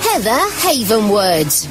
Heather Havenwood.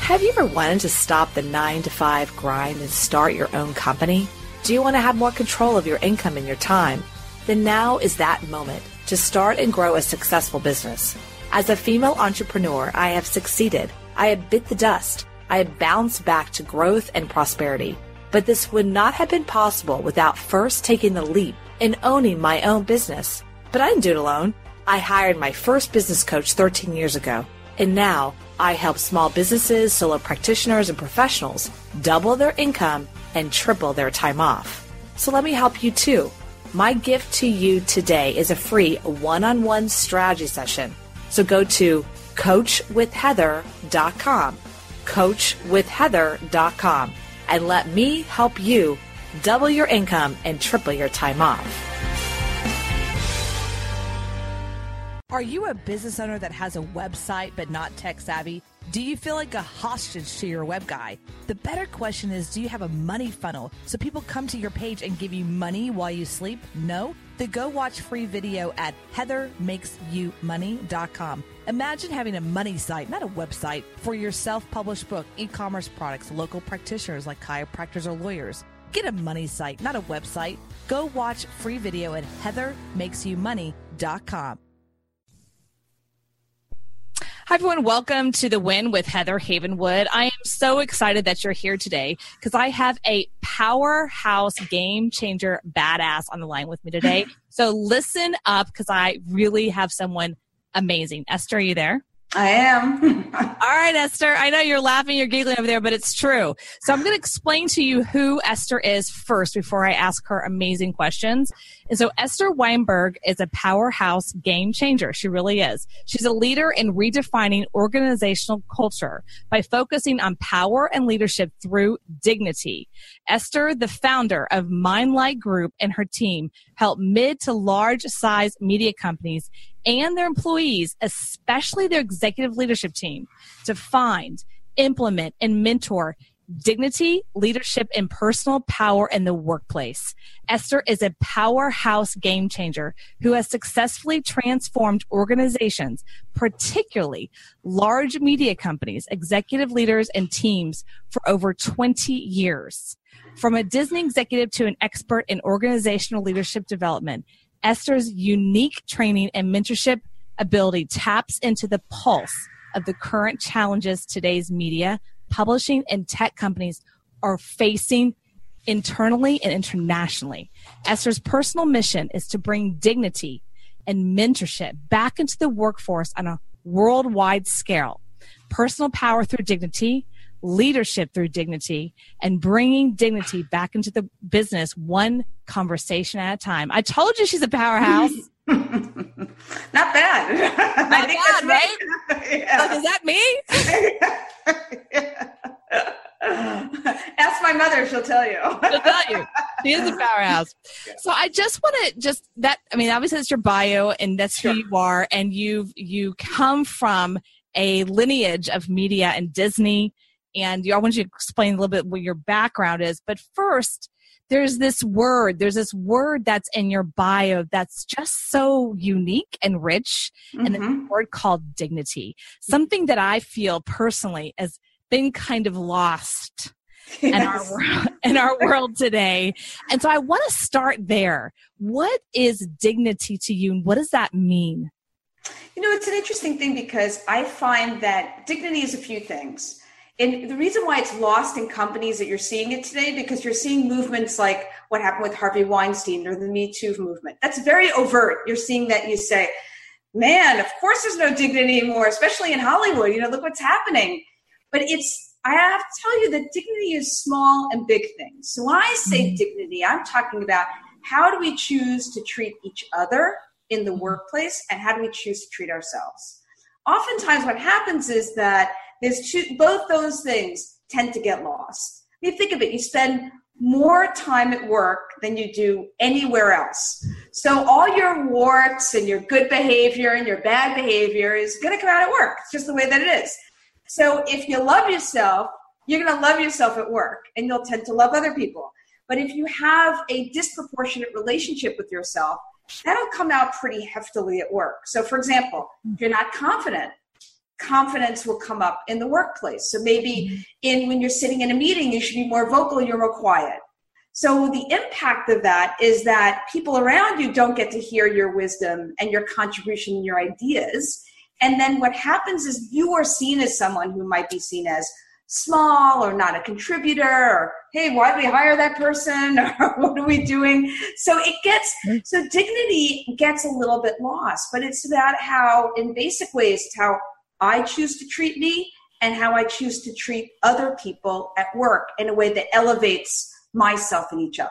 Have you ever wanted to stop the nine to five grind and start your own company? Do you want to have more control of your income and your time? Then now is that moment to start and grow a successful business. As a female entrepreneur, I have succeeded. I have bit the dust. I have bounced back to growth and prosperity. But this would not have been possible without first taking the leap and owning my own business. But I didn't do it alone. I hired my first business coach 13 years ago. And now I help small businesses, solo practitioners, and professionals double their income and triple their time off. So let me help you too. My gift to you today is a free one on one strategy session. So go to coachwithheather.com, coachwithheather.com, and let me help you double your income and triple your time off. Are you a business owner that has a website but not tech savvy? Do you feel like a hostage to your web guy? The better question is do you have a money funnel so people come to your page and give you money while you sleep? No? Then go watch free video at heathermakesyoumoney.com. Imagine having a money site, not a website, for your self published book, e commerce products, local practitioners like chiropractors or lawyers. Get a money site, not a website. Go watch free video at heathermakesyoumoney.com. Hi, everyone. Welcome to The Win with Heather Havenwood. I am so excited that you're here today because I have a powerhouse game changer badass on the line with me today. So listen up because I really have someone amazing. Esther, are you there? I am. All right, Esther. I know you're laughing, you're giggling over there, but it's true. So I'm going to explain to you who Esther is first before I ask her amazing questions. And so Esther Weinberg is a powerhouse game changer. She really is. She's a leader in redefining organizational culture by focusing on power and leadership through dignity. Esther, the founder of Mindlight Group and her team help mid to large size media companies and their employees, especially their executive leadership team, to find, implement, and mentor dignity, leadership, and personal power in the workplace. Esther is a powerhouse game changer who has successfully transformed organizations, particularly large media companies, executive leaders, and teams for over 20 years. From a Disney executive to an expert in organizational leadership development, Esther's unique training and mentorship ability taps into the pulse of the current challenges today's media, publishing, and tech companies are facing internally and internationally. Esther's personal mission is to bring dignity and mentorship back into the workforce on a worldwide scale. Personal power through dignity, leadership through dignity and bringing dignity back into the business one conversation at a time. I told you she's a powerhouse. Not bad. Not I think bad, right? yeah. oh, is that me? Ask my mother; she'll tell you. she'll tell you. She is a powerhouse. So I just want to just that. I mean, obviously, it's your bio, and that's who you are, and you've you come from a lineage of media and Disney and I want you to explain a little bit what your background is. But first, there's this word, there's this word that's in your bio that's just so unique and rich, mm-hmm. and it's a mm-hmm. word called dignity. Something that I feel personally has been kind of lost. Yes. in our in our world today. And so I want to start there. What is dignity to you and what does that mean? You know, it's an interesting thing because I find that dignity is a few things. And the reason why it's lost in companies that you're seeing it today because you're seeing movements like what happened with Harvey Weinstein or the Me Too movement. That's very overt. You're seeing that you say, man, of course there's no dignity anymore, especially in Hollywood. You know, look what's happening. But it's, I have to tell you that dignity is small and big things. So when I say mm-hmm. dignity, I'm talking about how do we choose to treat each other in the workplace and how do we choose to treat ourselves? Oftentimes, what happens is that there's two, both those things tend to get lost. You think of it, you spend more time at work than you do anywhere else. So all your warts and your good behavior and your bad behavior is going to come out at work. It's just the way that it is. So if you love yourself, you're going to love yourself at work and you'll tend to love other people. But if you have a disproportionate relationship with yourself, that'll come out pretty heftily at work. So for example, if you're not confident, confidence will come up in the workplace. So maybe mm-hmm. in when you're sitting in a meeting, you should be more vocal, you're more quiet. So the impact of that is that people around you don't get to hear your wisdom and your contribution and your ideas. And then what happens is you are seen as someone who might be seen as small or not a contributor or hey why did we hire that person or what are we doing so it gets so dignity gets a little bit lost but it's about how in basic ways how I choose to treat me and how I choose to treat other people at work in a way that elevates myself and each other.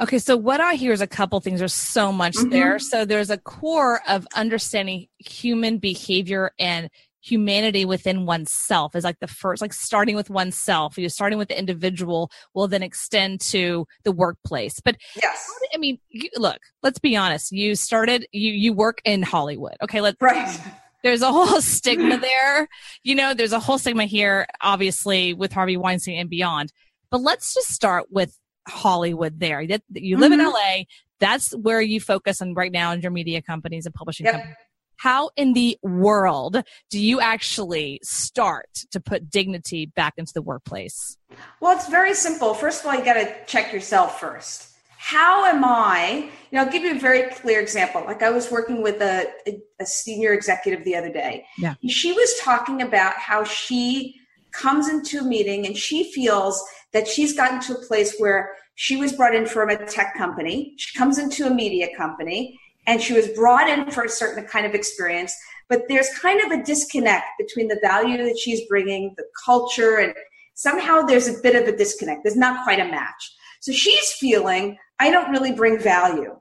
Okay, so what I hear is a couple things. There's so much mm-hmm. there. So there's a core of understanding human behavior and humanity within oneself is like the first, like starting with oneself. You're starting with the individual will then extend to the workplace. But yes, I mean, you, look, let's be honest. You started, you, you work in Hollywood. Okay. Let's, right there's a whole stigma there. You know, there's a whole stigma here, obviously, with Harvey Weinstein and beyond. But let's just start with Hollywood there. That you live mm-hmm. in LA. That's where you focus on right now in your media companies and publishing yep. companies. How in the world do you actually start to put dignity back into the workplace? Well, it's very simple. First of all, you got to check yourself first how am I? You know, I'll give you a very clear example. Like I was working with a, a, a senior executive the other day. Yeah. She was talking about how she comes into a meeting and she feels that she's gotten to a place where she was brought in from a tech company. She comes into a media company and she was brought in for a certain kind of experience. But there's kind of a disconnect between the value that she's bringing, the culture, and somehow there's a bit of a disconnect. There's not quite a match. So she's feeling I don't really bring value.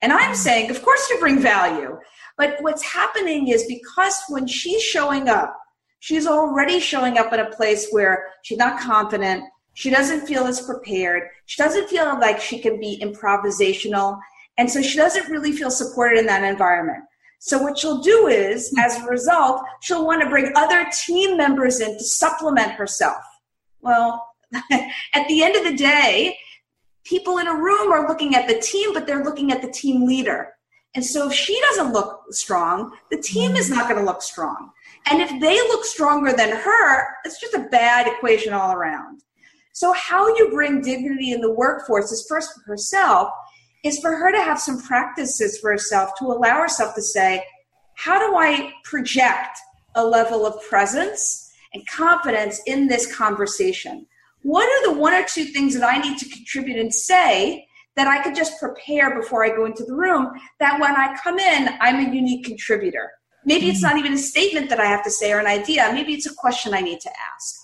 And I'm mm. saying, of course you bring value. But what's happening is because when she's showing up, she's already showing up in a place where she's not confident. She doesn't feel as prepared. She doesn't feel like she can be improvisational. And so she doesn't really feel supported in that environment. So what she'll do is, mm. as a result, she'll want to bring other team members in to supplement herself. Well, at the end of the day, people in a room are looking at the team, but they're looking at the team leader. And so if she doesn't look strong, the team is not going to look strong. And if they look stronger than her, it's just a bad equation all around. So how you bring dignity in the workforce is first for herself, is for her to have some practices for herself to allow herself to say, how do I project a level of presence and confidence in this conversation? What are the one or two things that I need to contribute and say that I could just prepare before I go into the room that when I come in, I'm a unique contributor. Maybe it's mm-hmm. not even a statement that I have to say or an idea. Maybe it's a question I need to ask.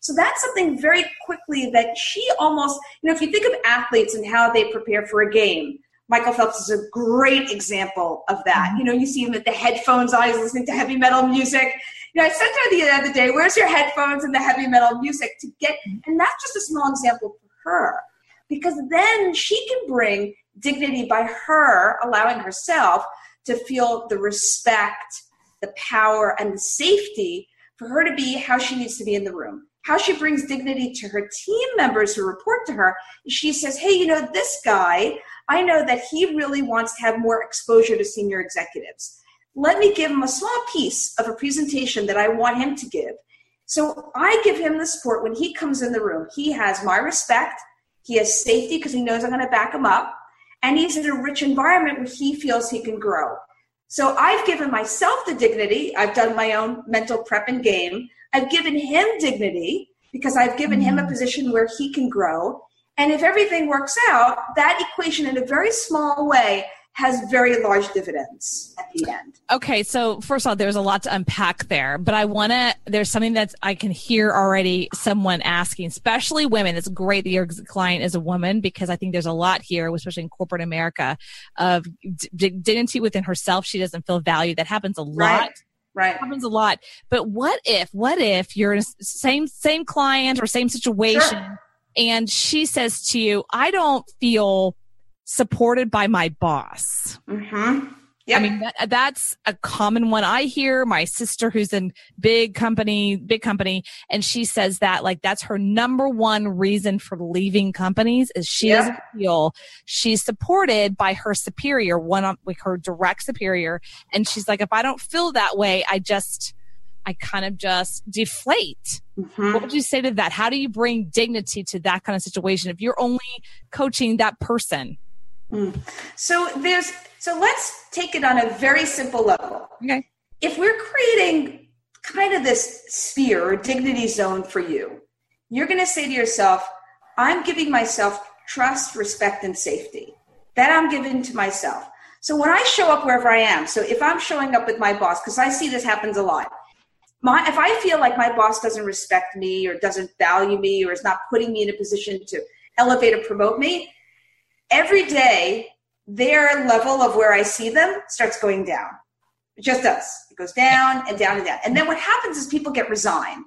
So that's something very quickly that she almost, you know, if you think of athletes and how they prepare for a game, Michael Phelps is a great example of that. Mm-hmm. You know, you see him with the headphones on, he's listening to heavy metal music. You know, I said to her the other day, where's your headphones and the heavy metal music to get, and that's just a small example for her. Because then she can bring dignity by her allowing herself to feel the respect, the power, and the safety for her to be how she needs to be in the room. How she brings dignity to her team members who report to her. She says, Hey, you know, this guy, I know that he really wants to have more exposure to senior executives let me give him a small piece of a presentation that I want him to give. So I give him the support when he comes in the room. He has my respect, he has safety because he knows I'm going to back him up, and he's in a rich environment where he feels he can grow. So I've given myself the dignity. I've done my own mental prep and game. I've given him dignity because I've given him a mm-hmm. position where he can grow. And if everything works out, that equation in a very small way has very large dividends at the end. Okay, so first of all, there's a lot to unpack there, but I want to, there's something that I can hear already someone asking, especially women. It's great that your client is a woman because I think there's a lot here, especially in corporate America, of d- dignity within herself. She doesn't feel valued. That happens a lot. Right. Right. happens a lot. But what if, what if you're in a same, same client or same situation sure. and she says to you, I don't feel supported by my boss. Mm-hmm. Yep. I mean, that, that's a common one I hear. My sister, who's in big company, big company, and she says that like that's her number one reason for leaving companies is she yep. doesn't feel she's supported by her superior, one on like her direct superior, and she's like, if I don't feel that way, I just, I kind of just deflate. Mm-hmm. What would you say to that? How do you bring dignity to that kind of situation if you're only coaching that person? Mm. So there's so let's take it on a very simple level. Okay. If we're creating kind of this sphere or dignity zone for you, you're going to say to yourself, I'm giving myself trust, respect, and safety. That I'm giving to myself. So when I show up wherever I am, so if I'm showing up with my boss, because I see this happens a lot, my, if I feel like my boss doesn't respect me or doesn't value me or is not putting me in a position to elevate or promote me, every day their level of where I see them starts going down. It just does. It goes down and down and down. And then what happens is people get resigned.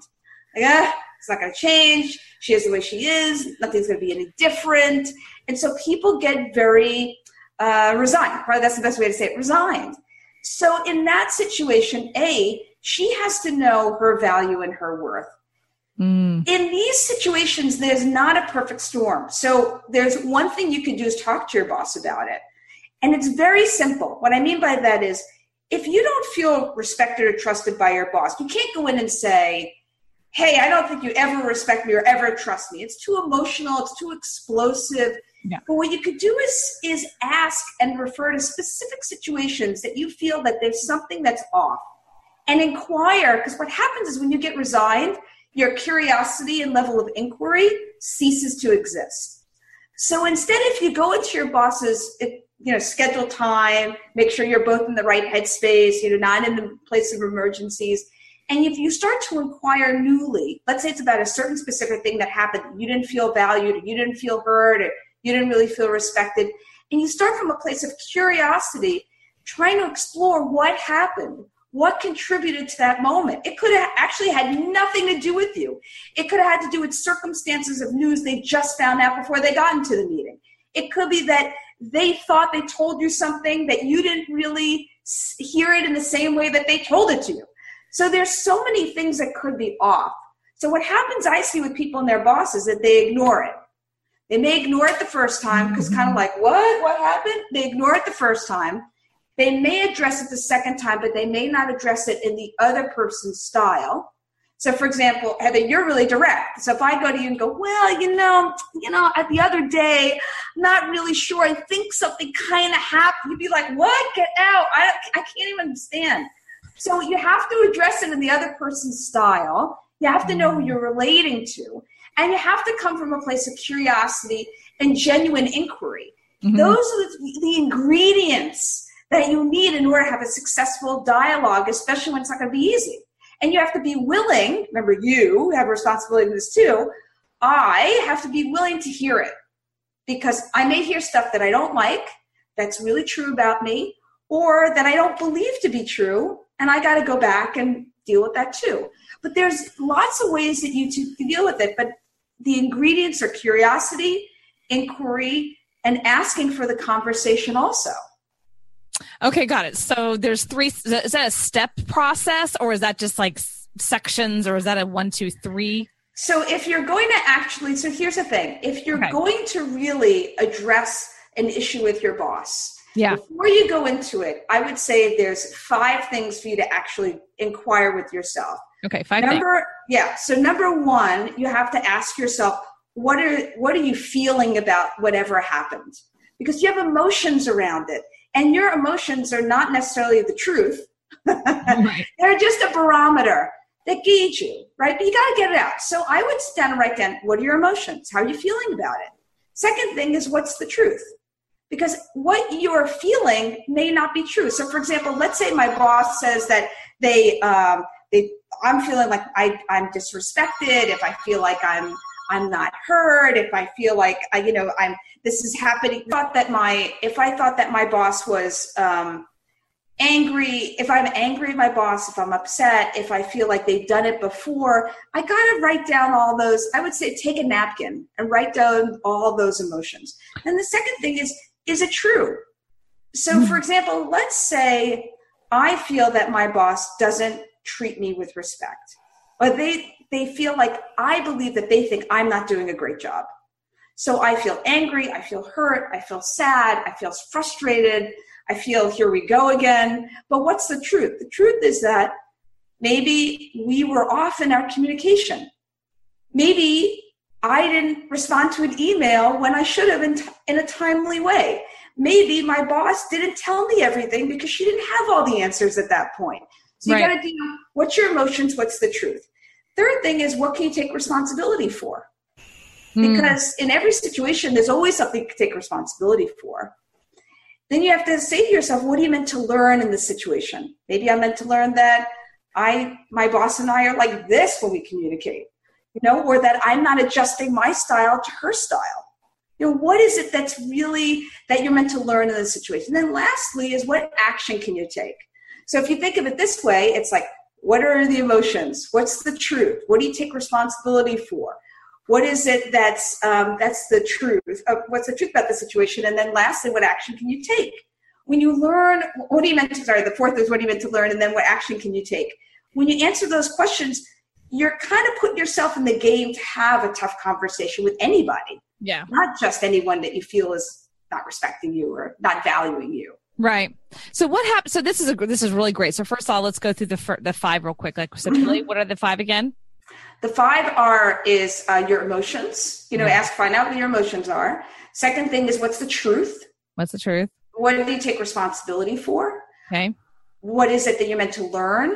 Like, ah, it's not going to change. She is the way she is. Nothing's going to be any different. And so people get very uh, resigned. Probably that's the best way to say it resigned. So in that situation, A, she has to know her value and her worth. Mm. In these situations, there's not a perfect storm. So there's one thing you can do is talk to your boss about it. And it's very simple. What I mean by that is if you don't feel respected or trusted by your boss, you can't go in and say, Hey, I don't think you ever respect me or ever trust me. It's too emotional, it's too explosive. Yeah. But what you could do is is ask and refer to specific situations that you feel that there's something that's off and inquire because what happens is when you get resigned your curiosity and level of inquiry ceases to exist. So instead, if you go into your boss's, you know, schedule time, make sure you're both in the right headspace, you know, not in the place of emergencies. And if you start to inquire newly, let's say it's about a certain specific thing that happened, you didn't feel valued, you didn't feel heard, or you didn't really feel respected, and you start from a place of curiosity, trying to explore what happened, what contributed to that moment. It could have actually had nothing to do with you. It could have had to do with circumstances of news they just found out before they got into the meeting. It could be that they thought they told you something that you didn't really hear it in the same way that they told it to you. So there's so many things that could be off. So what happens I see with people and their bosses that they ignore it. They may ignore it the first time because kind of like, what? What happened? They ignore it the first time they may address it the second time, but they may not address it in the other person's style. So, for example, Heather, you're really direct. So if I go to you and go, well, you know, you know, at the other day, I'm not really sure. I think something kind of happened. You'd be like, what? Get out! I I can't even understand. So you have to address it in the other person's style. You have to know who you're relating to, and you have to come from a place of curiosity and genuine inquiry. Mm-hmm. Those are the, the ingredients that you need in order to have a successful dialogue, especially when it's not going to be easy. And you have to be willing, remember, you have a responsibility in this too. I have to be willing to hear it because I may hear stuff that I don't like, that's really true about me, or that I don't believe to be true, and I got to go back and deal with that too. But there's lots of ways that you to deal with it, but the ingredients are curiosity, inquiry, and asking for the conversation also. Okay, got it. So there's three. Is that a step process, or is that just like sections, or is that a one, two, three? So if you're going to actually, so here's the thing: if you're okay. going to really address an issue with your boss, yeah. Before you go into it, I would say there's five things for you to actually inquire with yourself. Okay, five. Number, things. yeah. So number one, you have to ask yourself, what are what are you feeling about whatever happened? Because you have emotions around it and your emotions are not necessarily the truth. right. They're just a barometer. that gauge you, right? But you got to get it out. So I would stand and write down what are your emotions? How are you feeling about it? Second thing is what's the truth? Because what you're feeling may not be true. So, for example, let's say my boss says that they, um, they I'm feeling like I, I'm disrespected. If I feel like I'm I'm not heard, if I feel like I, you know, I'm this is happening. I Thought that my if I thought that my boss was um, angry, if I'm angry at my boss, if I'm upset, if I feel like they've done it before, I gotta write down all those. I would say take a napkin and write down all those emotions. And the second thing is, is it true? So, mm-hmm. for example, let's say I feel that my boss doesn't treat me with respect, but they they feel like I believe that they think I'm not doing a great job. So I feel angry, I feel hurt, I feel sad, I feel frustrated, I feel here we go again. But what's the truth? The truth is that maybe we were off in our communication. Maybe I didn't respond to an email when I should have in, t- in a timely way. Maybe my boss didn't tell me everything because she didn't have all the answers at that point. So you right. got to do what's your emotions, what's the truth. Third thing is what can you take responsibility for? Mm. Because in every situation, there's always something to take responsibility for. Then you have to say to yourself, what are you meant to learn in this situation? Maybe I'm meant to learn that I, my boss and I are like this when we communicate, you know, or that I'm not adjusting my style to her style. You know, what is it that's really that you're meant to learn in this situation? And then lastly is what action can you take? So if you think of it this way, it's like, what are the emotions? What's the truth? What do you take responsibility for? What is it that's um, that's the truth? Uh, what's the truth about the situation? And then lastly, what action can you take? When you learn, what do you meant to? Sorry, the fourth is what do you meant to learn, and then what action can you take? When you answer those questions, you're kind of putting yourself in the game to have a tough conversation with anybody. Yeah, not just anyone that you feel is not respecting you or not valuing you. Right. So what happened? So this is a this is really great. So first of all, let's go through the the five real quick. Like so, mm-hmm. what are the five again? The five are is uh, your emotions. You know, mm-hmm. ask find out what your emotions are. Second thing is what's the truth. What's the truth? What do you take responsibility for? Okay. What is it that you're meant to learn?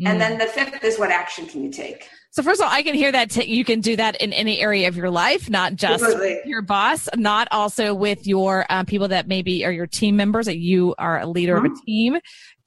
Mm. And then the fifth is what action can you take? So first of all, I can hear that t- you can do that in any area of your life, not just your boss, not also with your um, people that maybe are your team members that you are a leader mm-hmm. of a mm-hmm. team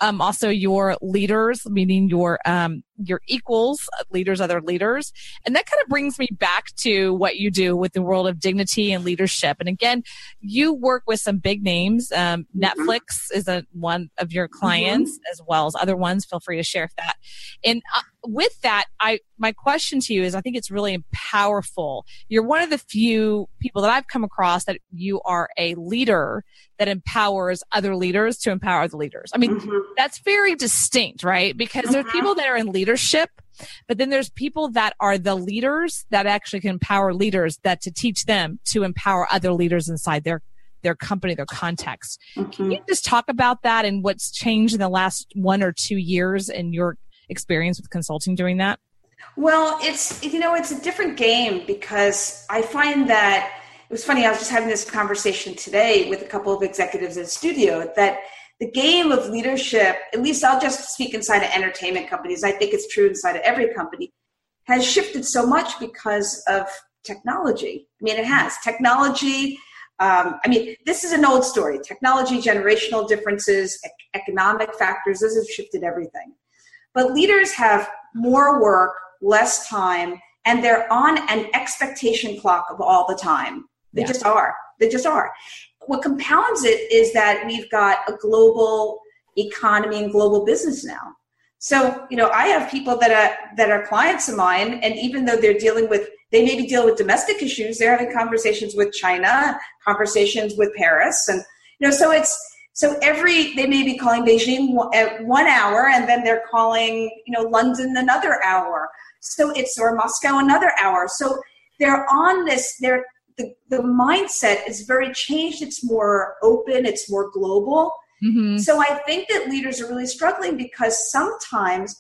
um, also your leaders, meaning your um, your equals, leaders, other leaders, and that kind of brings me back to what you do with the world of dignity and leadership. And again, you work with some big names. Um, mm-hmm. Netflix is a one of your clients, mm-hmm. as well as other ones. Feel free to share that. And uh, with that, I my question to you is, I think it's really powerful. You're one of the few people that I've come across that you are a leader that empowers other leaders to empower the leaders. I mean, mm-hmm. that's very distinct, right? Because mm-hmm. there's people that are in leadership, but then there's people that are the leaders that actually can empower leaders that to teach them to empower other leaders inside their their company, their context. Mm-hmm. Can you just talk about that and what's changed in the last one or two years in your experience with consulting doing that? Well, it's you know, it's a different game because I find that it was funny. I was just having this conversation today with a couple of executives at studio that the game of leadership, at least I'll just speak inside of entertainment companies, I think it's true inside of every company, has shifted so much because of technology. I mean, it has. Technology, um, I mean, this is an old story. Technology, generational differences, economic factors, those have shifted everything. But leaders have more work, less time, and they're on an expectation clock of all the time. They yeah. just are. They just are. What compounds it is that we've got a global economy and global business now. So, you know, I have people that are that are clients of mine, and even though they're dealing with they maybe deal with domestic issues, they're having conversations with China, conversations with Paris, and you know, so it's so every they may be calling Beijing at one hour, and then they're calling you know London another hour. So it's or Moscow another hour. So they're on this. They're the, the mindset is very changed. It's more open, it's more global. Mm-hmm. So I think that leaders are really struggling because sometimes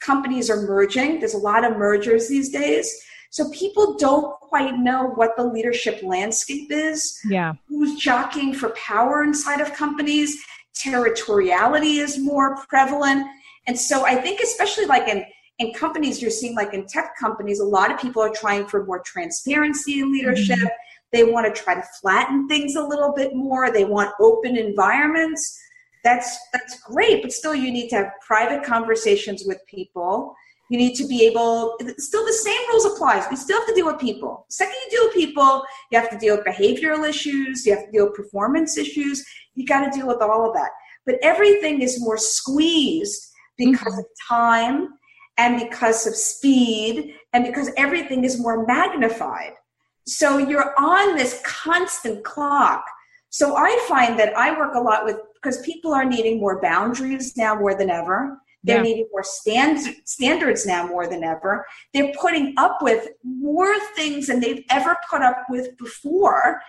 companies are merging. There's a lot of mergers these days. So people don't quite know what the leadership landscape is. Yeah. Who's jockeying for power inside of companies? Territoriality is more prevalent. And so I think especially like in in companies you're seeing like in tech companies a lot of people are trying for more transparency in leadership. Mm-hmm. they want to try to flatten things a little bit more. They want open environments. That's that's great but still you need to have private conversations with people. You need to be able still the same rules applies you still have to deal with people. The second you deal with people you have to deal with behavioral issues you have to deal with performance issues. You got to deal with all of that. But everything is more squeezed because mm-hmm. of time and because of speed and because everything is more magnified. So you're on this constant clock. So I find that I work a lot with because people are needing more boundaries now more than ever. They're yeah. needing more stand, standards now more than ever. They're putting up with more things than they've ever put up with before.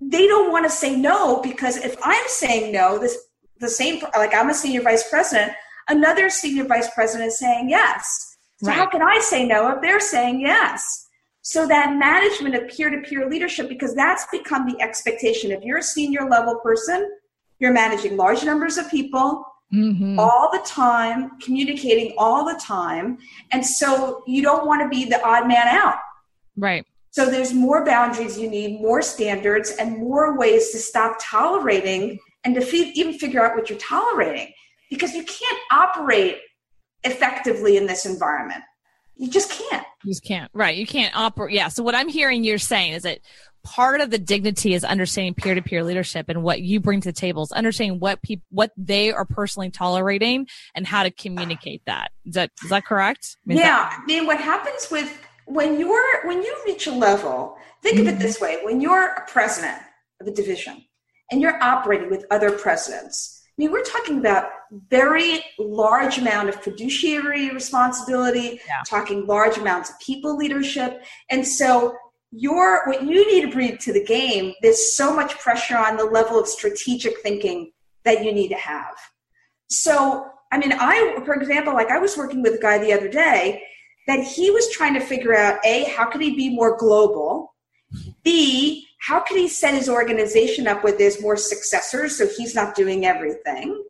They don't want to say no because if I'm saying no, this the same like I'm a senior vice president, another senior vice president is saying yes. So right. how can I say no if they're saying yes? So that management of peer-to-peer leadership, because that's become the expectation. If you're a senior level person, you're managing large numbers of people mm-hmm. all the time, communicating all the time. And so you don't want to be the odd man out. Right. So there's more boundaries you need, more standards, and more ways to stop tolerating and to even figure out what you're tolerating because you can't operate effectively in this environment. You just can't. You just can't. Right. You can't operate. Yeah. So what I'm hearing you're saying is that part of the dignity is understanding peer-to-peer leadership and what you bring to the table is understanding what people what they are personally tolerating and how to communicate that. Is that is that correct? I mean, yeah. That- I mean, what happens with when you're when you reach a level, think mm-hmm. of it mm-hmm. this way: when you're a president of a division and you're operating with other presidents I mean, we're talking about very large amount of fiduciary responsibility, yeah. talking large amounts of people leadership. And so your what you need to bring to the game, there's so much pressure on the level of strategic thinking that you need to have. So, I mean, I, for example, like I was working with a guy the other day that he was trying to figure out A, how could he be more global? B, how can he set his organization up with his more successors so he's not doing everything?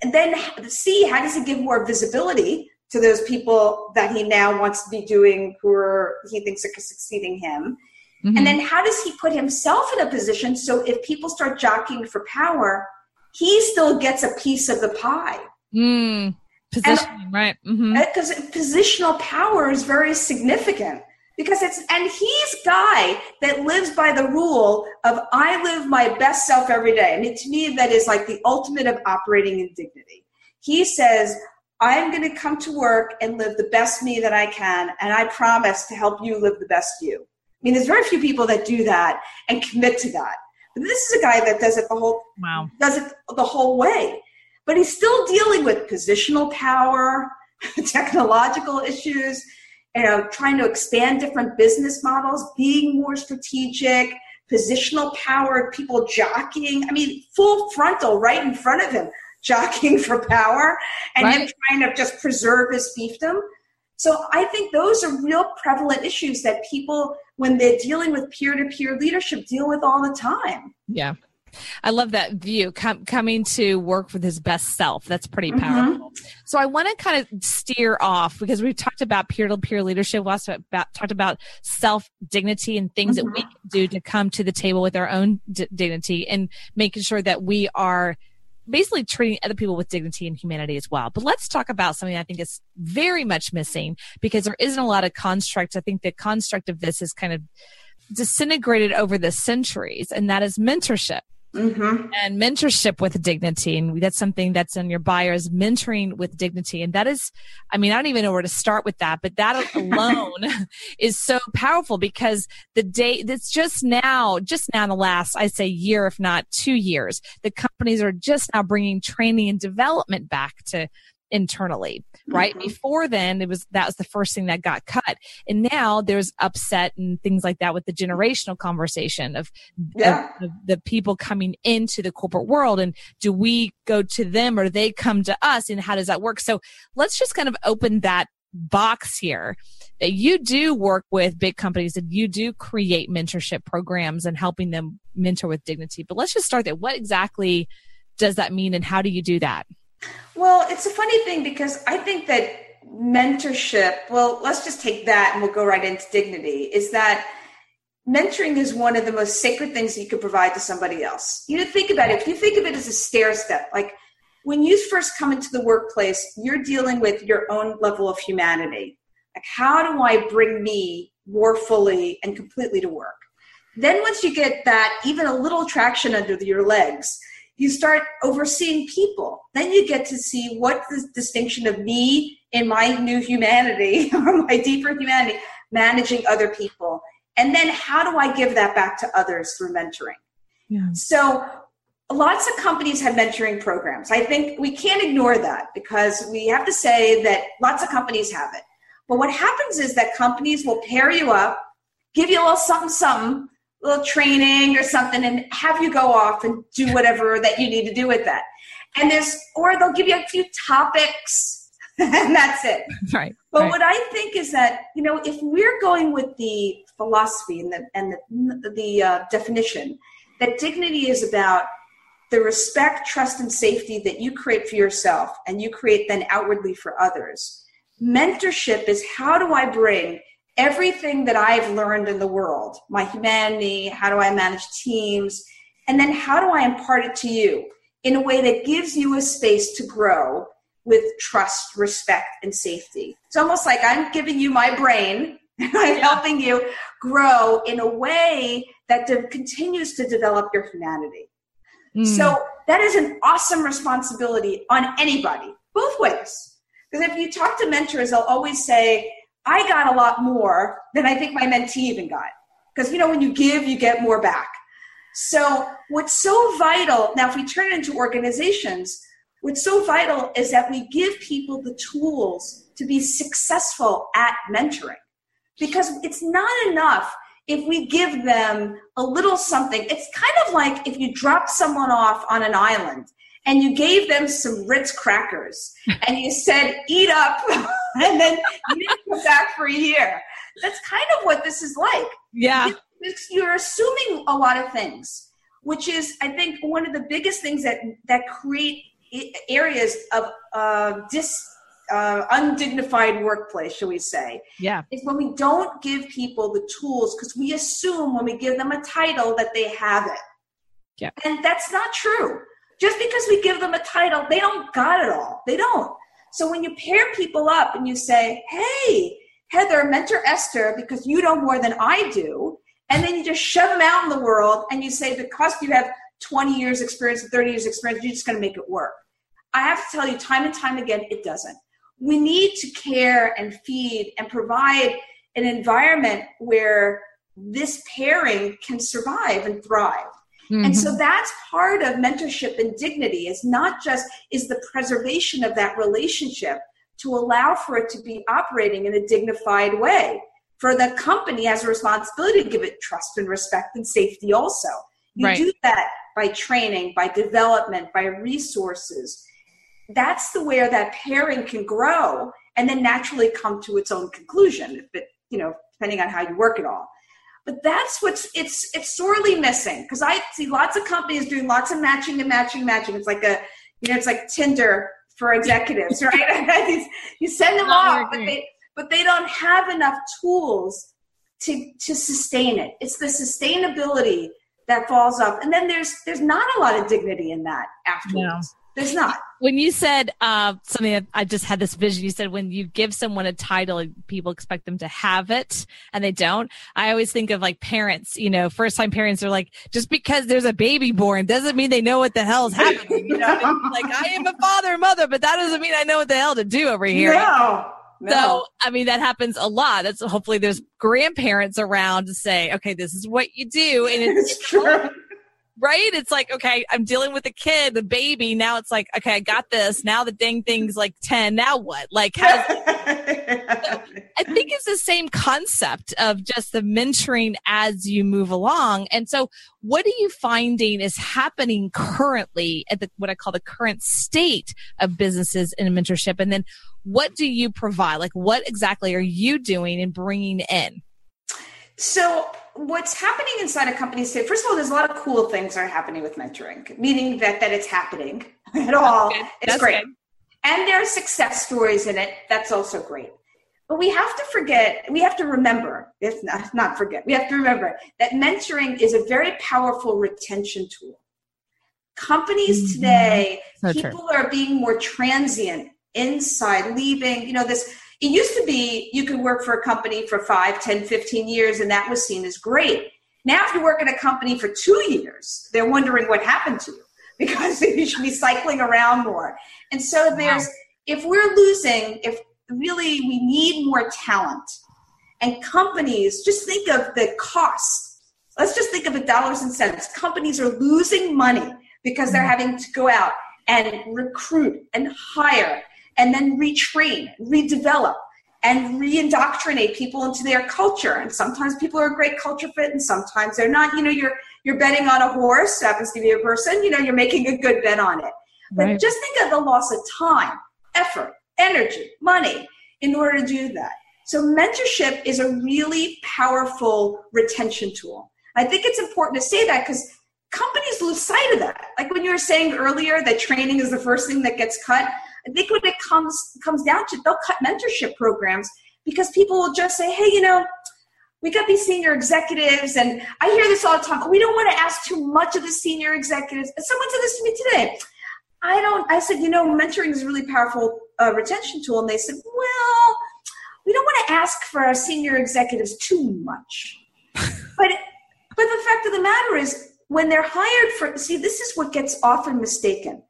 And then C, how does he give more visibility to those people that he now wants to be doing who are, he thinks are succeeding him? Mm-hmm. And then how does he put himself in a position so if people start jockeying for power, he still gets a piece of the pie? Mm, positioning, right. Because mm-hmm. positional power is very significant because it's and he's guy that lives by the rule of i live my best self every day. I mean, to me that is like the ultimate of operating in dignity. He says i'm going to come to work and live the best me that i can and i promise to help you live the best you. I mean there's very few people that do that and commit to that. But this is a guy that does it the whole wow. does it the whole way. But he's still dealing with positional power technological issues you know, trying to expand different business models, being more strategic, positional power, people jockeying. I mean, full frontal right in front of him, jockeying for power, and right. him trying to just preserve his fiefdom. So I think those are real prevalent issues that people, when they're dealing with peer to peer leadership, deal with all the time. Yeah. I love that view. Com- coming to work with his best self. That's pretty mm-hmm. powerful. Mm-hmm. So I want to kind of steer off because we've talked about peer to peer leadership. We also about, talked about self dignity and things mm-hmm. that we mm-hmm. can do to come to the table with our own d- dignity and making sure that we are basically treating other people with dignity and humanity as well. But let's talk about something I think is very much missing because there isn't a lot of construct. I think the construct of this is kind of disintegrated over the centuries, and that is mentorship. Mm-hmm. and mentorship with dignity. And that's something that's in your buyers mentoring with dignity. And that is, I mean, I don't even know where to start with that, but that alone is so powerful because the day that's just now, just now in the last, I say year, if not two years, the companies are just now bringing training and development back to internally, right? Mm-hmm. Before then, it was that was the first thing that got cut, and now there's upset and things like that with the generational conversation of, yeah. of, of the people coming into the corporate world, and do we go to them or they come to us, and how does that work? So let's just kind of open that box here that you do work with big companies and you do create mentorship programs and helping them mentor with dignity. But let's just start there. What exactly does that mean and how do you do that? Well, it's a funny thing because I think that mentorship, well, let's just take that and we'll go right into dignity, is that mentoring is one of the most sacred things that you could provide to somebody else. You know, think about it. If you think of it as a stair step, like when you first come into the workplace, you're dealing with your own level of humanity. Like, how do I bring me more fully and completely to work? Then, once you get that, even a little traction under your legs, you start overseeing people. Then you get to see what the distinction of me in my new humanity or my deeper humanity, managing other people. And then how do I give that back to others through mentoring? Yeah. So lots of companies have mentoring programs. I think we can't ignore that because we have to say that lots of companies have it. But what happens is that companies will pair you up, give you a little something, something, little training or something, and have you go off and do whatever that you need to do with that. And there's, or they'll give you a few topics, and that's it. Right. But right. what I think is that you know, if we're going with the philosophy and the and the, the uh, definition that dignity is about the respect, trust, and safety that you create for yourself and you create then outwardly for others. Mentorship is how do I bring everything that I've learned in the world, my humanity, how do I manage teams, and then how do I impart it to you in a way that gives you a space to grow with trust, respect, and safety. It's almost like I'm giving you my brain and I'm yeah. helping you grow in a way that de- continues to develop your humanity. Mm. So that is an awesome responsibility on anybody, both ways. Because if you talk to mentors, they'll always say, I got a lot more than I think my mentee even got. Because, you know, when you give, you get more back. So, what's so vital now, if we turn it into organizations, what's so vital is that we give people the tools to be successful at mentoring. Because it's not enough if we give them a little something, it's kind of like if you drop someone off on an island and you gave them some Ritz crackers and you said, eat up, and then you didn't come back for a year. That's kind of what this is like. Yeah. You're assuming a lot of things, which is, I think, one of the biggest things that, that create areas of uh, dis uh, undignified workplace, shall we say? Yeah. Is when we don't give people the tools because we assume when we give them a title that they have it. Yeah. And that's not true. Just because we give them a title, they don't got it all. They don't. So when you pair people up and you say, hey, Heather, mentor Esther because you know more than I do, and then you just shove them out in the world and you say, because you have 20 years experience, 30 years experience, you're just going to make it work. I have to tell you time and time again, it doesn't we need to care and feed and provide an environment where this pairing can survive and thrive. Mm-hmm. And so mm-hmm. that's part of mentorship and dignity is not just is the preservation of that relationship to allow for it to be operating in a dignified way. For the company has a responsibility to give it trust and respect and safety also. You right. do that by training, by development, by resources that's the where that pairing can grow and then naturally come to its own conclusion if it you know depending on how you work it all but that's what's it's it's sorely missing because i see lots of companies doing lots of matching and matching matching. It's like a you know it's like tinder for executives right? You send them off but they but they don't have enough tools to to sustain it. It's the sustainability that falls off. And then there's there's not a lot of dignity in that afterwards. There's not. When you said uh, something that I just had this vision, you said when you give someone a title, people expect them to have it and they don't. I always think of like parents, you know, first time parents are like, just because there's a baby born doesn't mean they know what the hell is happening. You know, like I am a father and mother, but that doesn't mean I know what the hell to do over here. No. No. So, I mean, that happens a lot. That's hopefully there's grandparents around to say, okay, this is what you do. And it's, it's true right? It's like, okay, I'm dealing with a kid, the baby. Now it's like, okay, I got this. Now the dang thing's like 10. Now what? Like, how I think it's the same concept of just the mentoring as you move along. And so what are you finding is happening currently at the, what I call the current state of businesses in mentorship? And then what do you provide? Like, what exactly are you doing and bringing in? So what's happening inside a company today, first of all, there's a lot of cool things are happening with mentoring, meaning that that it's happening at all. It's great. Good. and there are success stories in it. That's also great. But we have to forget, we have to remember, if not, not forget, we have to remember that mentoring is a very powerful retention tool. Companies mm-hmm. today, so people true. are being more transient inside, leaving, you know, this. It used to be you could work for a company for 5, 10, 15 years, and that was seen as great. Now, if you work at a company for two years, they're wondering what happened to you because you should be cycling around more. And so there's, wow. if we're losing, if really we need more talent and companies, just think of the cost. Let's just think of it dollars and cents. Companies are losing money because they're mm-hmm. having to go out and recruit and hire and then retrain, redevelop and re-indoctrinate people into their culture. And sometimes people are a great culture fit and sometimes they're not. You know, you're you're betting on a horse, happens to be a person, you know, you're making a good bet on it. But right. just think of the loss of time, effort, energy, money in order to do that. So mentorship is a really powerful retention tool. I think it's important to say that because companies lose sight of that. Like when you were saying earlier that training is the first thing that gets cut. I think when it comes comes down to they'll cut mentorship programs because people will just say, hey, you know, we got these senior executives, and I hear this all the time. We don't want to ask too much of the senior executives. And someone said this to me today. I don't. I said, you know, mentoring is a really powerful uh, retention tool, and they said, well, we don't want to ask for our senior executives too much. but but the fact of the matter is, when they're hired for, see, this is what gets often mistaken.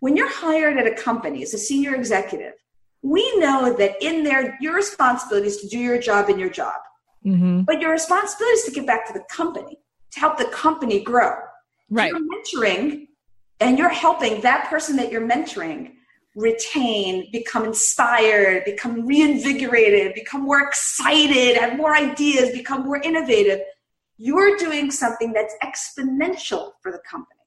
When you're hired at a company as a senior executive, we know that in there, your responsibility is to do your job in your job. Mm-hmm. But your responsibility is to give back to the company, to help the company grow. Right. You're mentoring and you're helping that person that you're mentoring retain, become inspired, become reinvigorated, become more excited, have more ideas, become more innovative. You're doing something that's exponential for the company.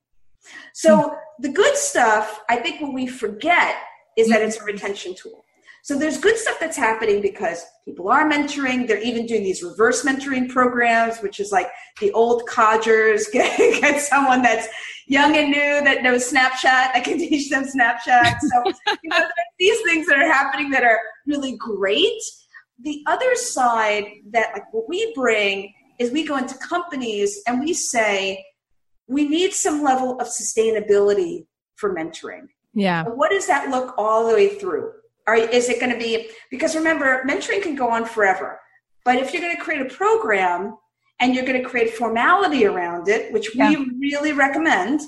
So mm-hmm. the good stuff, I think what we forget is that it's a retention tool. So there's good stuff that's happening because people are mentoring. They're even doing these reverse mentoring programs, which is like the old codgers get, get someone that's young and new that knows Snapchat that can teach them Snapchat. So you know, these things that are happening that are really great. The other side that like what we bring is we go into companies and we say we need some level of sustainability for mentoring. Yeah. what does that look all the way through? Are, is it going to be because remember mentoring can go on forever but if you're going to create a program and you're going to create formality around it which yeah. we really recommend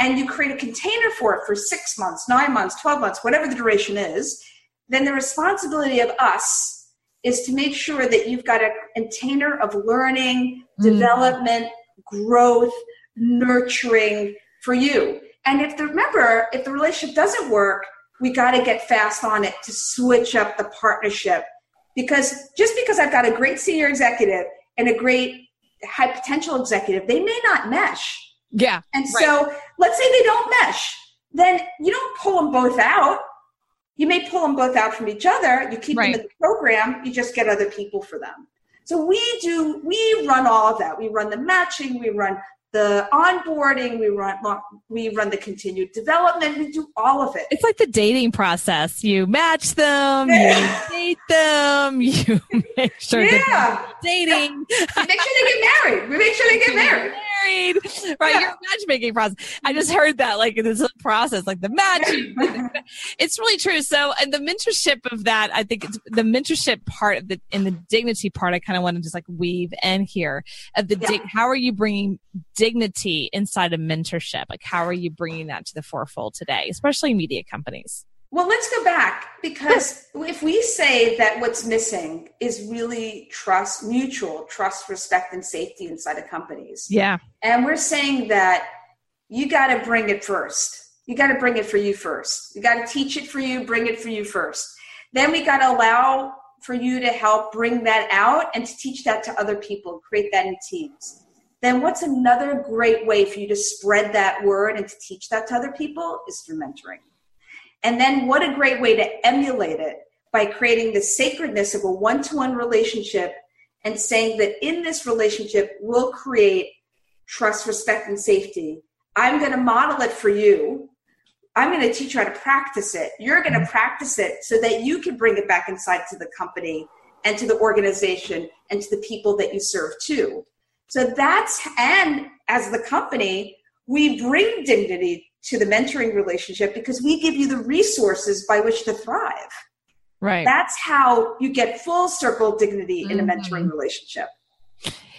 and you create a container for it for six months nine months 12 months whatever the duration is then the responsibility of us is to make sure that you've got a container of learning mm. development growth nurturing for you and if the remember if the relationship doesn't work we got to get fast on it to switch up the partnership. Because just because I've got a great senior executive and a great high potential executive, they may not mesh. Yeah. And right. so let's say they don't mesh, then you don't pull them both out. You may pull them both out from each other. You keep right. them in the program, you just get other people for them. So we do, we run all of that. We run the matching, we run the onboarding, we run we run the continued development, we do all of it. It's like the dating process. You match them, you date them, you make sure yeah. dating. We make sure they get married. We make sure they get married. Married. Right, yeah. your matchmaking process. I just heard that like this process, like the matching. it's really true. So, and the mentorship of that, I think it's the mentorship part of the in the dignity part. I kind of want to just like weave in here of the dig- how are you bringing dignity inside of mentorship? Like, how are you bringing that to the forefold today, especially media companies? Well, let's go back because if we say that what's missing is really trust, mutual trust, respect, and safety inside of companies. Yeah. And we're saying that you got to bring it first. You got to bring it for you first. You got to teach it for you, bring it for you first. Then we got to allow for you to help bring that out and to teach that to other people, create that in teams then what's another great way for you to spread that word and to teach that to other people is through mentoring. And then what a great way to emulate it by creating the sacredness of a one to one relationship and saying that in this relationship, we'll create trust, respect, and safety. I'm going to model it for you. I'm going to teach you how to practice it. You're going to mm-hmm. practice it so that you can bring it back inside to the company and to the organization and to the people that you serve too. So that's, and as the company, we bring dignity to the mentoring relationship because we give you the resources by which to thrive. Right. That's how you get full circle dignity in a mentoring mm-hmm. relationship.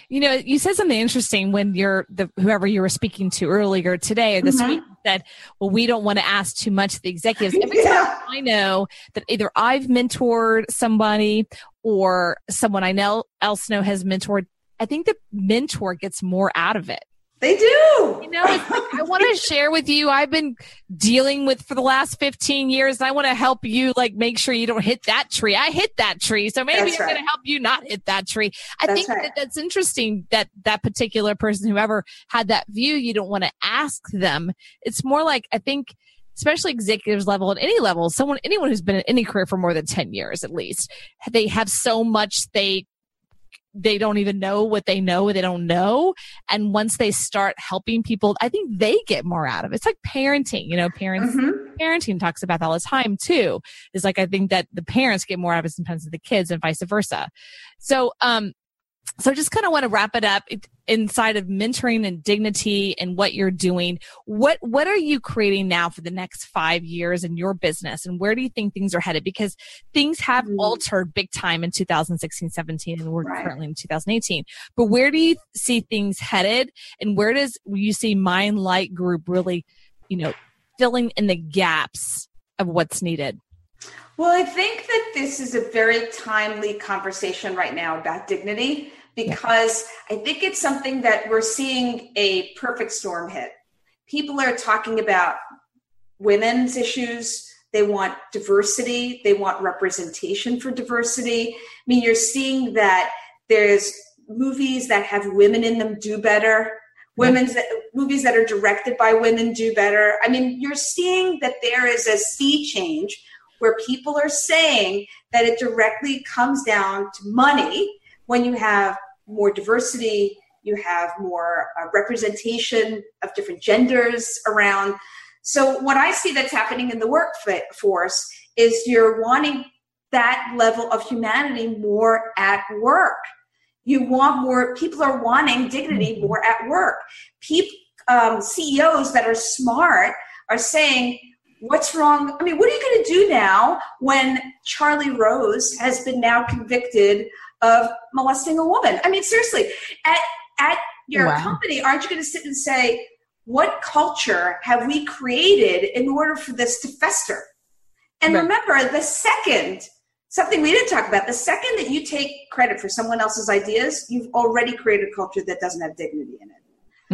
You know, you said something interesting when you're the whoever you were speaking to earlier today or this mm-hmm. week said, "Well, we don't want to ask too much of the executives." Every yeah. time I know that either I've mentored somebody or someone I know else know has mentored, I think the mentor gets more out of it. They do. You know, like, I want to share with you. I've been dealing with for the last 15 years. I want to help you, like, make sure you don't hit that tree. I hit that tree. So maybe that's I'm right. going to help you not hit that tree. I that's think right. that that's interesting that that particular person, whoever had that view, you don't want to ask them. It's more like, I think, especially executives level at any level, someone, anyone who's been in any career for more than 10 years at least, they have so much they they don't even know what they know they don't know. And once they start helping people i think they get more out of it. It's like parenting you know parents mm-hmm. parenting talks about that all the time too. Is like i think that the parents get more out of it sometimes than the kids and vice versa. So um so I just kind of want to wrap it up inside of mentoring and dignity and what you're doing. What what are you creating now for the next five years in your business, and where do you think things are headed? Because things have mm. altered big time in 2016, 17, and we're right. currently in 2018. But where do you see things headed, and where does you see Mindlight Group really, you know, filling in the gaps of what's needed? Well, I think that this is a very timely conversation right now about dignity because I think it's something that we're seeing a perfect storm hit. People are talking about women's issues, they want diversity, they want representation for diversity. I mean, you're seeing that there's movies that have women in them do better. Women's that, movies that are directed by women do better. I mean, you're seeing that there is a sea change where people are saying that it directly comes down to money when you have more diversity, you have more uh, representation of different genders around. So, what I see that's happening in the workforce is you're wanting that level of humanity more at work. You want more, people are wanting dignity more at work. People, um, CEOs that are smart are saying, what's wrong? I mean, what are you going to do now when Charlie Rose has been now convicted of molesting a woman? I mean, seriously, at at your wow. company, aren't you going to sit and say, what culture have we created in order for this to fester? And right. remember, the second something we didn't talk about, the second that you take credit for someone else's ideas, you've already created a culture that doesn't have dignity in it.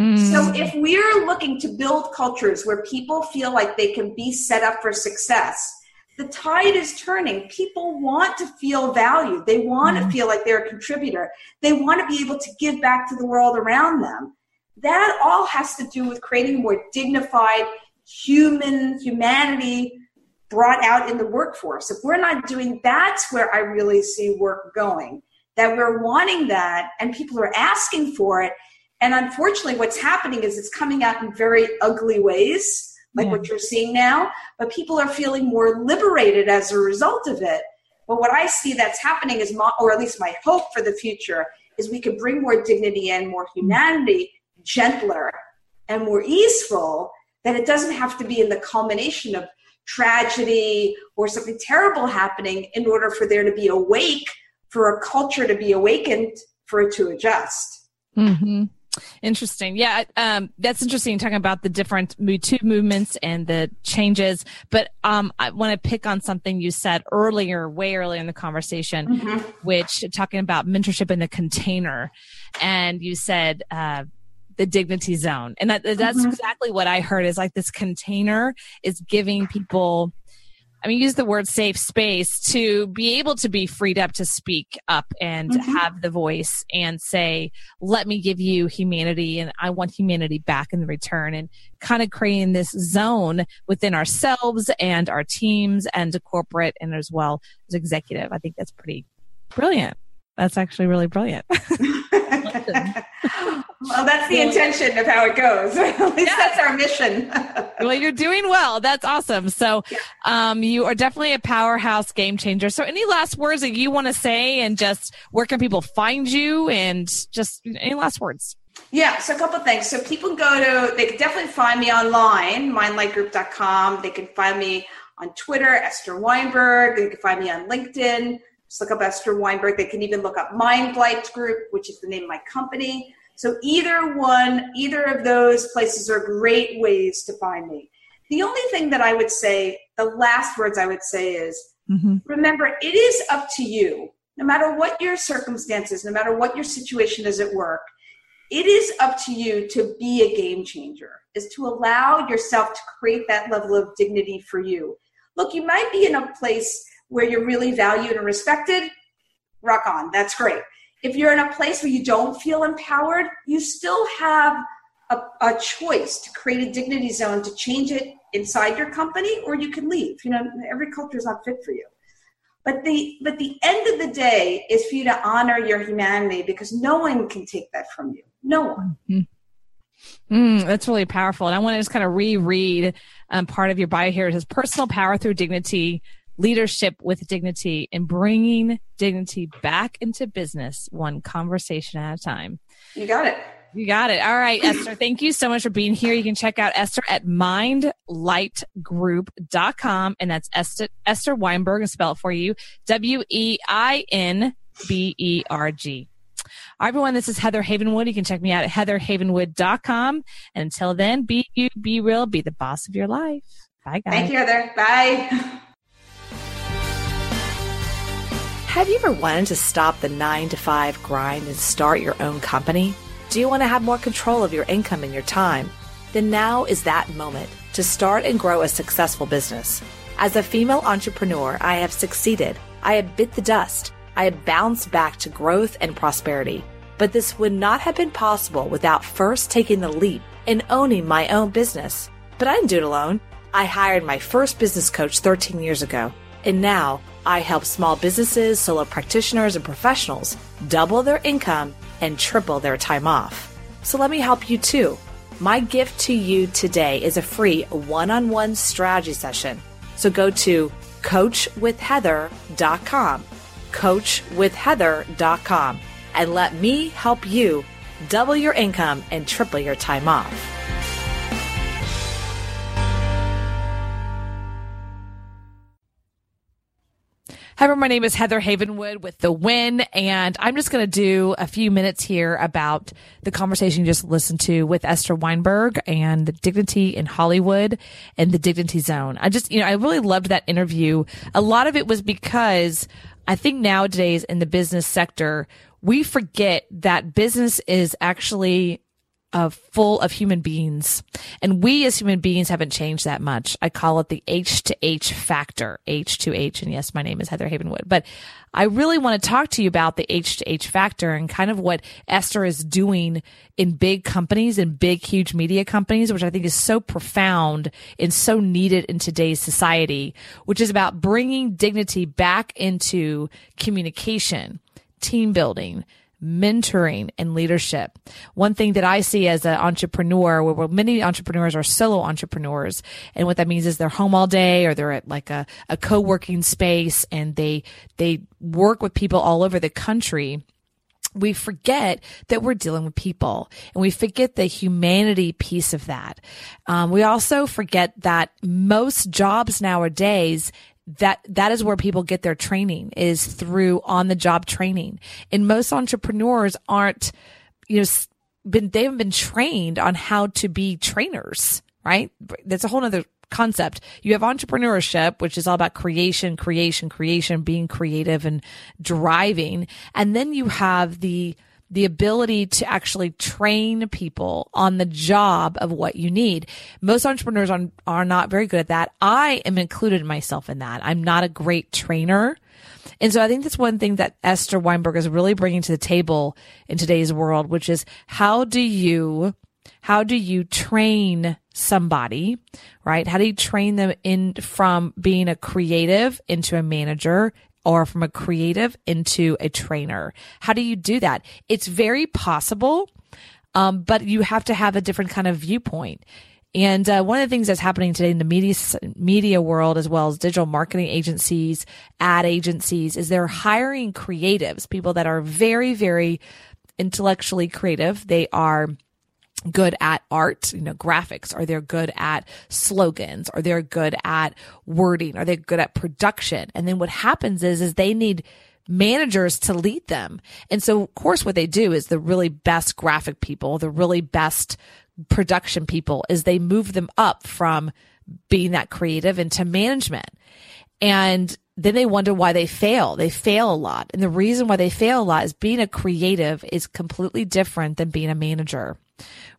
Mm. So if we're looking to build cultures where people feel like they can be set up for success, the tide is turning. People want to feel valued. They want mm. to feel like they're a contributor. They want to be able to give back to the world around them. That all has to do with creating more dignified human humanity brought out in the workforce. If we're not doing that's where I really see work going. That we're wanting that and people are asking for it and unfortunately, what's happening is it's coming out in very ugly ways, like yeah. what you're seeing now, but people are feeling more liberated as a result of it. But what I see that's happening is, my, or at least my hope for the future, is we could bring more dignity and more humanity, gentler and more easeful, that it doesn't have to be in the culmination of tragedy or something terrible happening in order for there to be awake, for a culture to be awakened, for it to adjust. Mm-hmm. Interesting. Yeah, um, that's interesting talking about the different Too movements and the changes. But um, I want to pick on something you said earlier, way earlier in the conversation, mm-hmm. which talking about mentorship in the container. And you said, uh, the dignity zone. And that, that's mm-hmm. exactly what I heard is like this container is giving people I mean, use the word safe space to be able to be freed up to speak up and mm-hmm. have the voice and say, let me give you humanity and I want humanity back in return and kind of creating this zone within ourselves and our teams and corporate and as well as executive. I think that's pretty brilliant. That's actually really brilliant. well, that's the intention of how it goes. At least yeah. that's our mission. well, you're doing well. That's awesome. So, um, you are definitely a powerhouse game changer. So, any last words that you want to say, and just where can people find you, and just any last words? Yeah, so a couple things. So people go to, they can definitely find me online, mindlightgroup.com. They can find me on Twitter, Esther Weinberg. They can find me on LinkedIn. Just look up Esther Weinberg. They can even look up Mindlight Group, which is the name of my company. So either one, either of those places are great ways to find me. The only thing that I would say, the last words I would say is mm-hmm. remember, it is up to you, no matter what your circumstances, no matter what your situation is at work, it is up to you to be a game changer, is to allow yourself to create that level of dignity for you. Look, you might be in a place where you're really valued and respected, rock on, that's great if you're in a place where you don't feel empowered, you still have a, a, choice to create a dignity zone to change it inside your company, or you can leave. You know, every culture is not fit for you. But the but the end of the day is for you to honor your humanity because no one can take that from you. No one. Mm-hmm. Mm, that's really powerful. And I want to just kind of reread um, part of your bio here. It says personal power through dignity leadership with dignity and bringing dignity back into business one conversation at a time. You got it. You got it. All right, Esther, thank you so much for being here. You can check out Esther at mindlightgroup.com. And that's Esther, Esther Weinberg, and spell it for you W E I N B E R G. All right, everyone, this is Heather Havenwood. You can check me out at heatherhavenwood.com. And until then, be you, be real, be the boss of your life. Bye, guys. Thank you, Heather. Bye. Have you ever wanted to stop the nine to five grind and start your own company? Do you want to have more control of your income and your time? Then now is that moment to start and grow a successful business. As a female entrepreneur, I have succeeded. I have bit the dust. I have bounced back to growth and prosperity. But this would not have been possible without first taking the leap and owning my own business. But I didn't do it alone. I hired my first business coach 13 years ago. And now I help small businesses, solo practitioners, and professionals double their income and triple their time off. So let me help you too. My gift to you today is a free one on one strategy session. So go to coachwithheather.com, coachwithheather.com, and let me help you double your income and triple your time off. Hi. My name is Heather Havenwood with The Win, and I'm just going to do a few minutes here about the conversation you just listened to with Esther Weinberg and the dignity in Hollywood and the dignity zone. I just, you know, I really loved that interview. A lot of it was because I think nowadays in the business sector, we forget that business is actually of full of human beings. And we as human beings haven't changed that much. I call it the H to H factor, H to H. And yes, my name is Heather Havenwood, but I really want to talk to you about the H to H factor and kind of what Esther is doing in big companies and big, huge media companies, which I think is so profound and so needed in today's society, which is about bringing dignity back into communication, team building, mentoring and leadership. One thing that I see as an entrepreneur, where many entrepreneurs are solo entrepreneurs, and what that means is they're home all day or they're at like a, a co-working space and they, they work with people all over the country we forget that we're dealing with people and we forget the humanity piece of that. Um, we also forget that most jobs nowadays that that is where people get their training is through on the job training. And most entrepreneurs aren't, you know, been they haven't been trained on how to be trainers, right? That's a whole other concept. You have entrepreneurship, which is all about creation, creation, creation, being creative and driving. And then you have the the ability to actually train people on the job of what you need. Most entrepreneurs are, are not very good at that. I am included myself in that. I'm not a great trainer. And so I think that's one thing that Esther Weinberg is really bringing to the table in today's world, which is how do you, how do you train somebody, right? How do you train them in from being a creative into a manager or from a creative into a trainer. How do you do that? It's very possible, um, but you have to have a different kind of viewpoint. And uh, one of the things that's happening today in the media media world, as well as digital marketing agencies, ad agencies, is they're hiring creatives, people that are very, very intellectually creative. They are good at art, you know, graphics, Are they're good at slogans, Are they're good at wording, Are they're good at production. And then what happens is, is they need managers to lead them. And so, of course, what they do is the really best graphic people, the really best production people is they move them up from being that creative into management. And then they wonder why they fail. They fail a lot. And the reason why they fail a lot is being a creative is completely different than being a manager.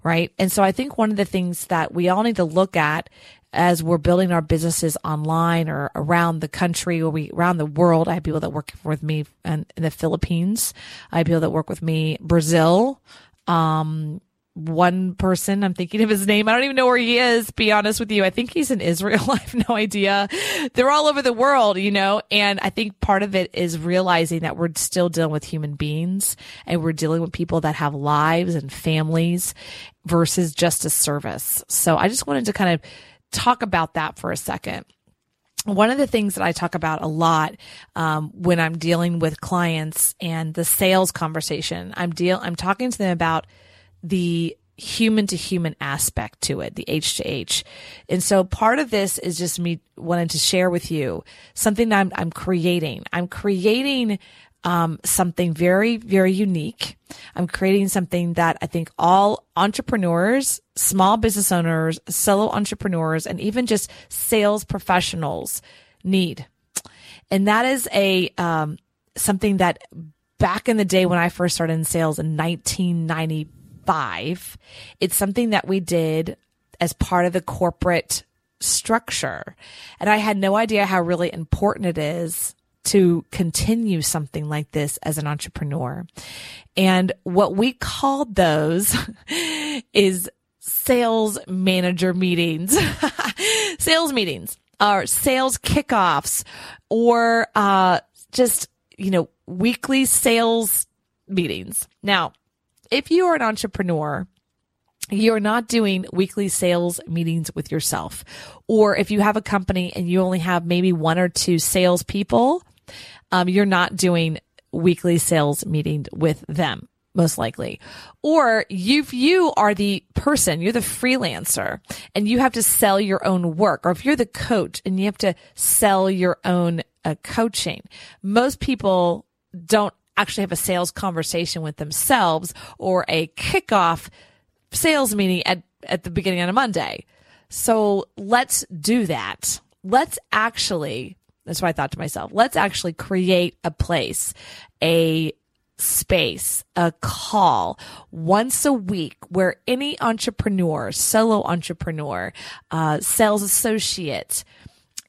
Right. And so I think one of the things that we all need to look at as we're building our businesses online or around the country or we around the world. I have people that work with me in, the Philippines. I have people that work with me Brazil, um, one person. I'm thinking of his name. I don't even know where he is, be honest with you. I think he's in Israel. I have no idea. They're all over the world, you know, and I think part of it is realizing that we're still dealing with human beings and we're dealing with people that have lives and families versus just a service. So I just wanted to kind of talk about that for a second one of the things that I talk about a lot um, when I'm dealing with clients and the sales conversation, I'm deal I'm talking to them about the human to human aspect to it, the H to H. And so part of this is just me wanting to share with you something that I'm, I'm creating. I'm creating um, something very, very unique. I'm creating something that I think all entrepreneurs, small business owners, solo entrepreneurs, and even just sales professionals need. And that is a, um, something that back in the day when I first started in sales in 1990, five. It's something that we did as part of the corporate structure. And I had no idea how really important it is to continue something like this as an entrepreneur. And what we called those is sales manager meetings, sales meetings or sales kickoffs or, uh, just, you know, weekly sales meetings. Now, if you are an entrepreneur, you're not doing weekly sales meetings with yourself. Or if you have a company and you only have maybe one or two salespeople, um, you're not doing weekly sales meeting with them most likely. Or if you are the person, you're the freelancer and you have to sell your own work, or if you're the coach and you have to sell your own uh, coaching, most people don't actually have a sales conversation with themselves or a kickoff sales meeting at, at the beginning on a Monday. So let's do that. Let's actually, that's what I thought to myself. Let's actually create a place, a space, a call once a week where any entrepreneur, solo entrepreneur, uh, sales associate,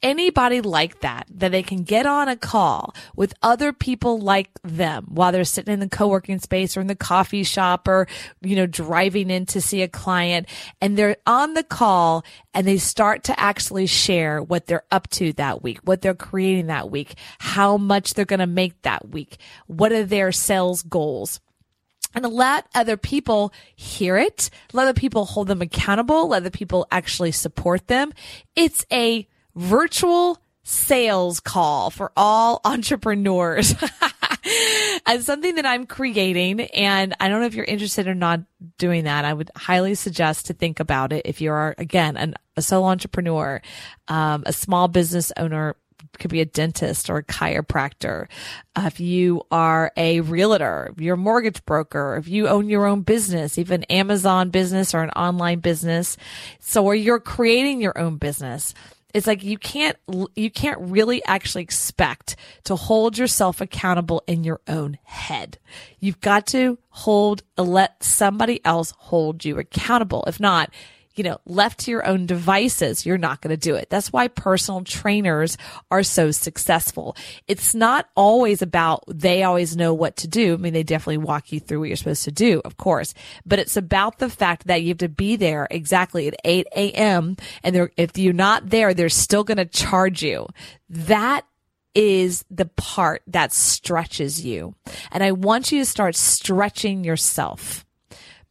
anybody like that, that they can get on a call with other people like them while they're sitting in the co-working space or in the coffee shop or, you know, driving in to see a client and they're on the call and they start to actually share what they're up to that week, what they're creating that week, how much they're going to make that week. What are their sales goals? and let other people hear it. Let other people hold them accountable. Let other people actually support them. It's a virtual sales call for all entrepreneurs. and something that I'm creating. And I don't know if you're interested or not doing that. I would highly suggest to think about it if you are, again, an, a solo entrepreneur, um, a small business owner, could be a dentist or a chiropractor. Uh, if you are a realtor, you're a mortgage broker, if you own your own business, even Amazon business or an online business. So, or you're creating your own business it's like you can't you can't really actually expect to hold yourself accountable in your own head. You've got to hold let somebody else hold you accountable. If not, you know, left to your own devices, you're not going to do it. That's why personal trainers are so successful. It's not always about they always know what to do. I mean, they definitely walk you through what you're supposed to do, of course, but it's about the fact that you have to be there exactly at 8 a.m. And if you're not there, they're still going to charge you. That is the part that stretches you. And I want you to start stretching yourself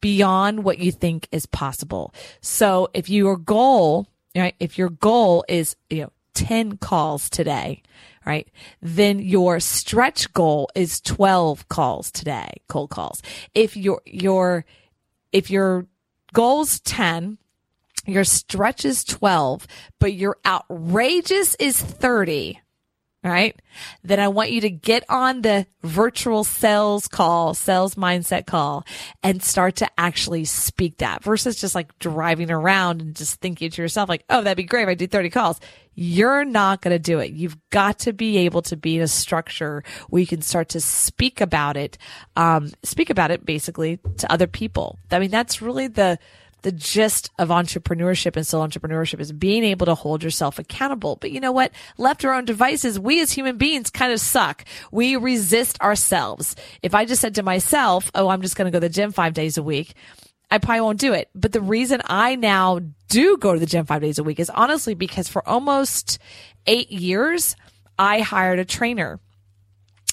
beyond what you think is possible. So if your goal, right, if your goal is, you know, 10 calls today, right? Then your stretch goal is 12 calls today, cold calls. If your, your, if your goal's 10, your stretch is 12, but your outrageous is 30, right? Then I want you to get on the virtual sales call, sales mindset call and start to actually speak that versus just like driving around and just thinking to yourself like, Oh, that'd be great if I do 30 calls. You're not going to do it. You've got to be able to be in a structure where you can start to speak about it, um, speak about it basically to other people. I mean, that's really the, the gist of entrepreneurship and still entrepreneurship is being able to hold yourself accountable. But you know what? Left our own devices, we as human beings kind of suck. We resist ourselves. If I just said to myself, Oh, I'm just going to go to the gym five days a week. I probably won't do it. But the reason I now do go to the gym five days a week is honestly because for almost eight years, I hired a trainer.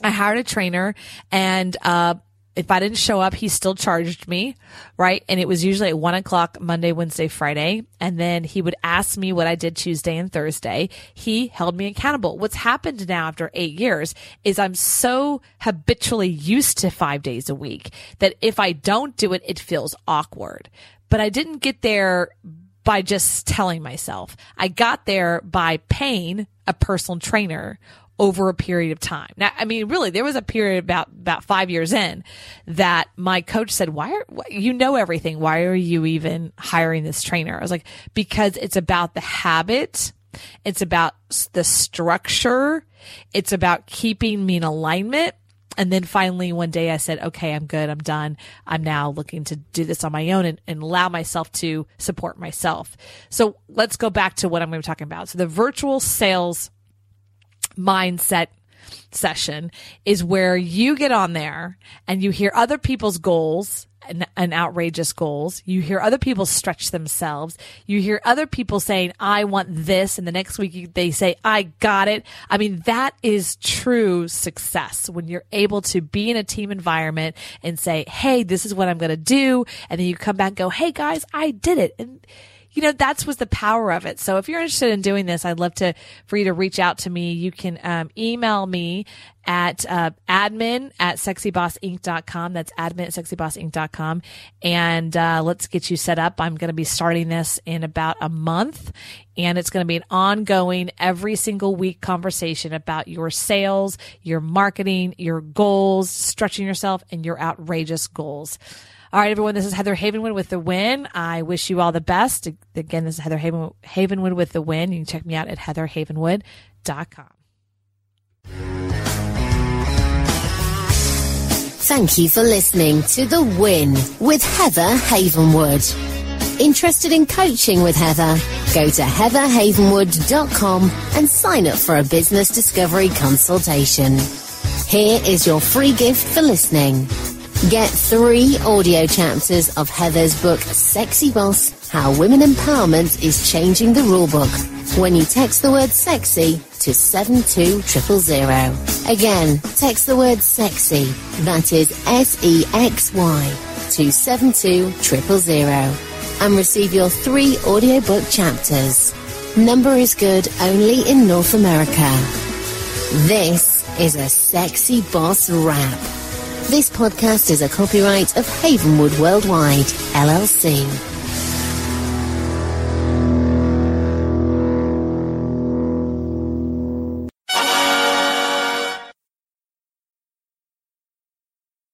I hired a trainer and, uh, if I didn't show up, he still charged me, right? And it was usually at one o'clock Monday, Wednesday, Friday. And then he would ask me what I did Tuesday and Thursday. He held me accountable. What's happened now after eight years is I'm so habitually used to five days a week that if I don't do it, it feels awkward. But I didn't get there by just telling myself. I got there by paying a personal trainer over a period of time. Now, I mean, really, there was a period about, about five years in that my coach said, why are, you know everything. Why are you even hiring this trainer? I was like, because it's about the habit. It's about the structure. It's about keeping me in alignment. And then finally one day I said, okay, I'm good. I'm done. I'm now looking to do this on my own and, and allow myself to support myself. So let's go back to what I'm going to be talking about. So the virtual sales mindset session is where you get on there and you hear other people's goals and, and, outrageous goals. You hear other people stretch themselves. You hear other people saying, I want this. And the next week they say, I got it. I mean, that is true success when you're able to be in a team environment and say, Hey, this is what I'm going to do. And then you come back and go, Hey guys, I did it. And you know, that's was the power of it. So if you're interested in doing this, I'd love to, for you to reach out to me. You can, um, email me at, uh, admin at sexybossinc.com. That's admin at sexybossinc.com. And, uh, let's get you set up. I'm going to be starting this in about a month and it's going to be an ongoing every single week conversation about your sales, your marketing, your goals, stretching yourself and your outrageous goals. All right, everyone. This is Heather Havenwood with the win. I wish you all the best. Again, this is Heather Haven, Havenwood with the win. You can check me out at heatherhavenwood.com. Thank you for listening to The Win with Heather Havenwood. Interested in coaching with Heather? Go to heatherhavenwood.com and sign up for a business discovery consultation. Here is your free gift for listening. Get three audio chapters of Heather's book, Sexy Boss How Women Empowerment is Changing the Rulebook when you text the word sexy to 72000. Again, text the word sexy, that is S-E-X-Y, to 72000 and receive your three audiobook chapters. Number is good only in North America. This is a Sexy Boss Rap. This podcast is a copyright of Havenwood Worldwide, LLC.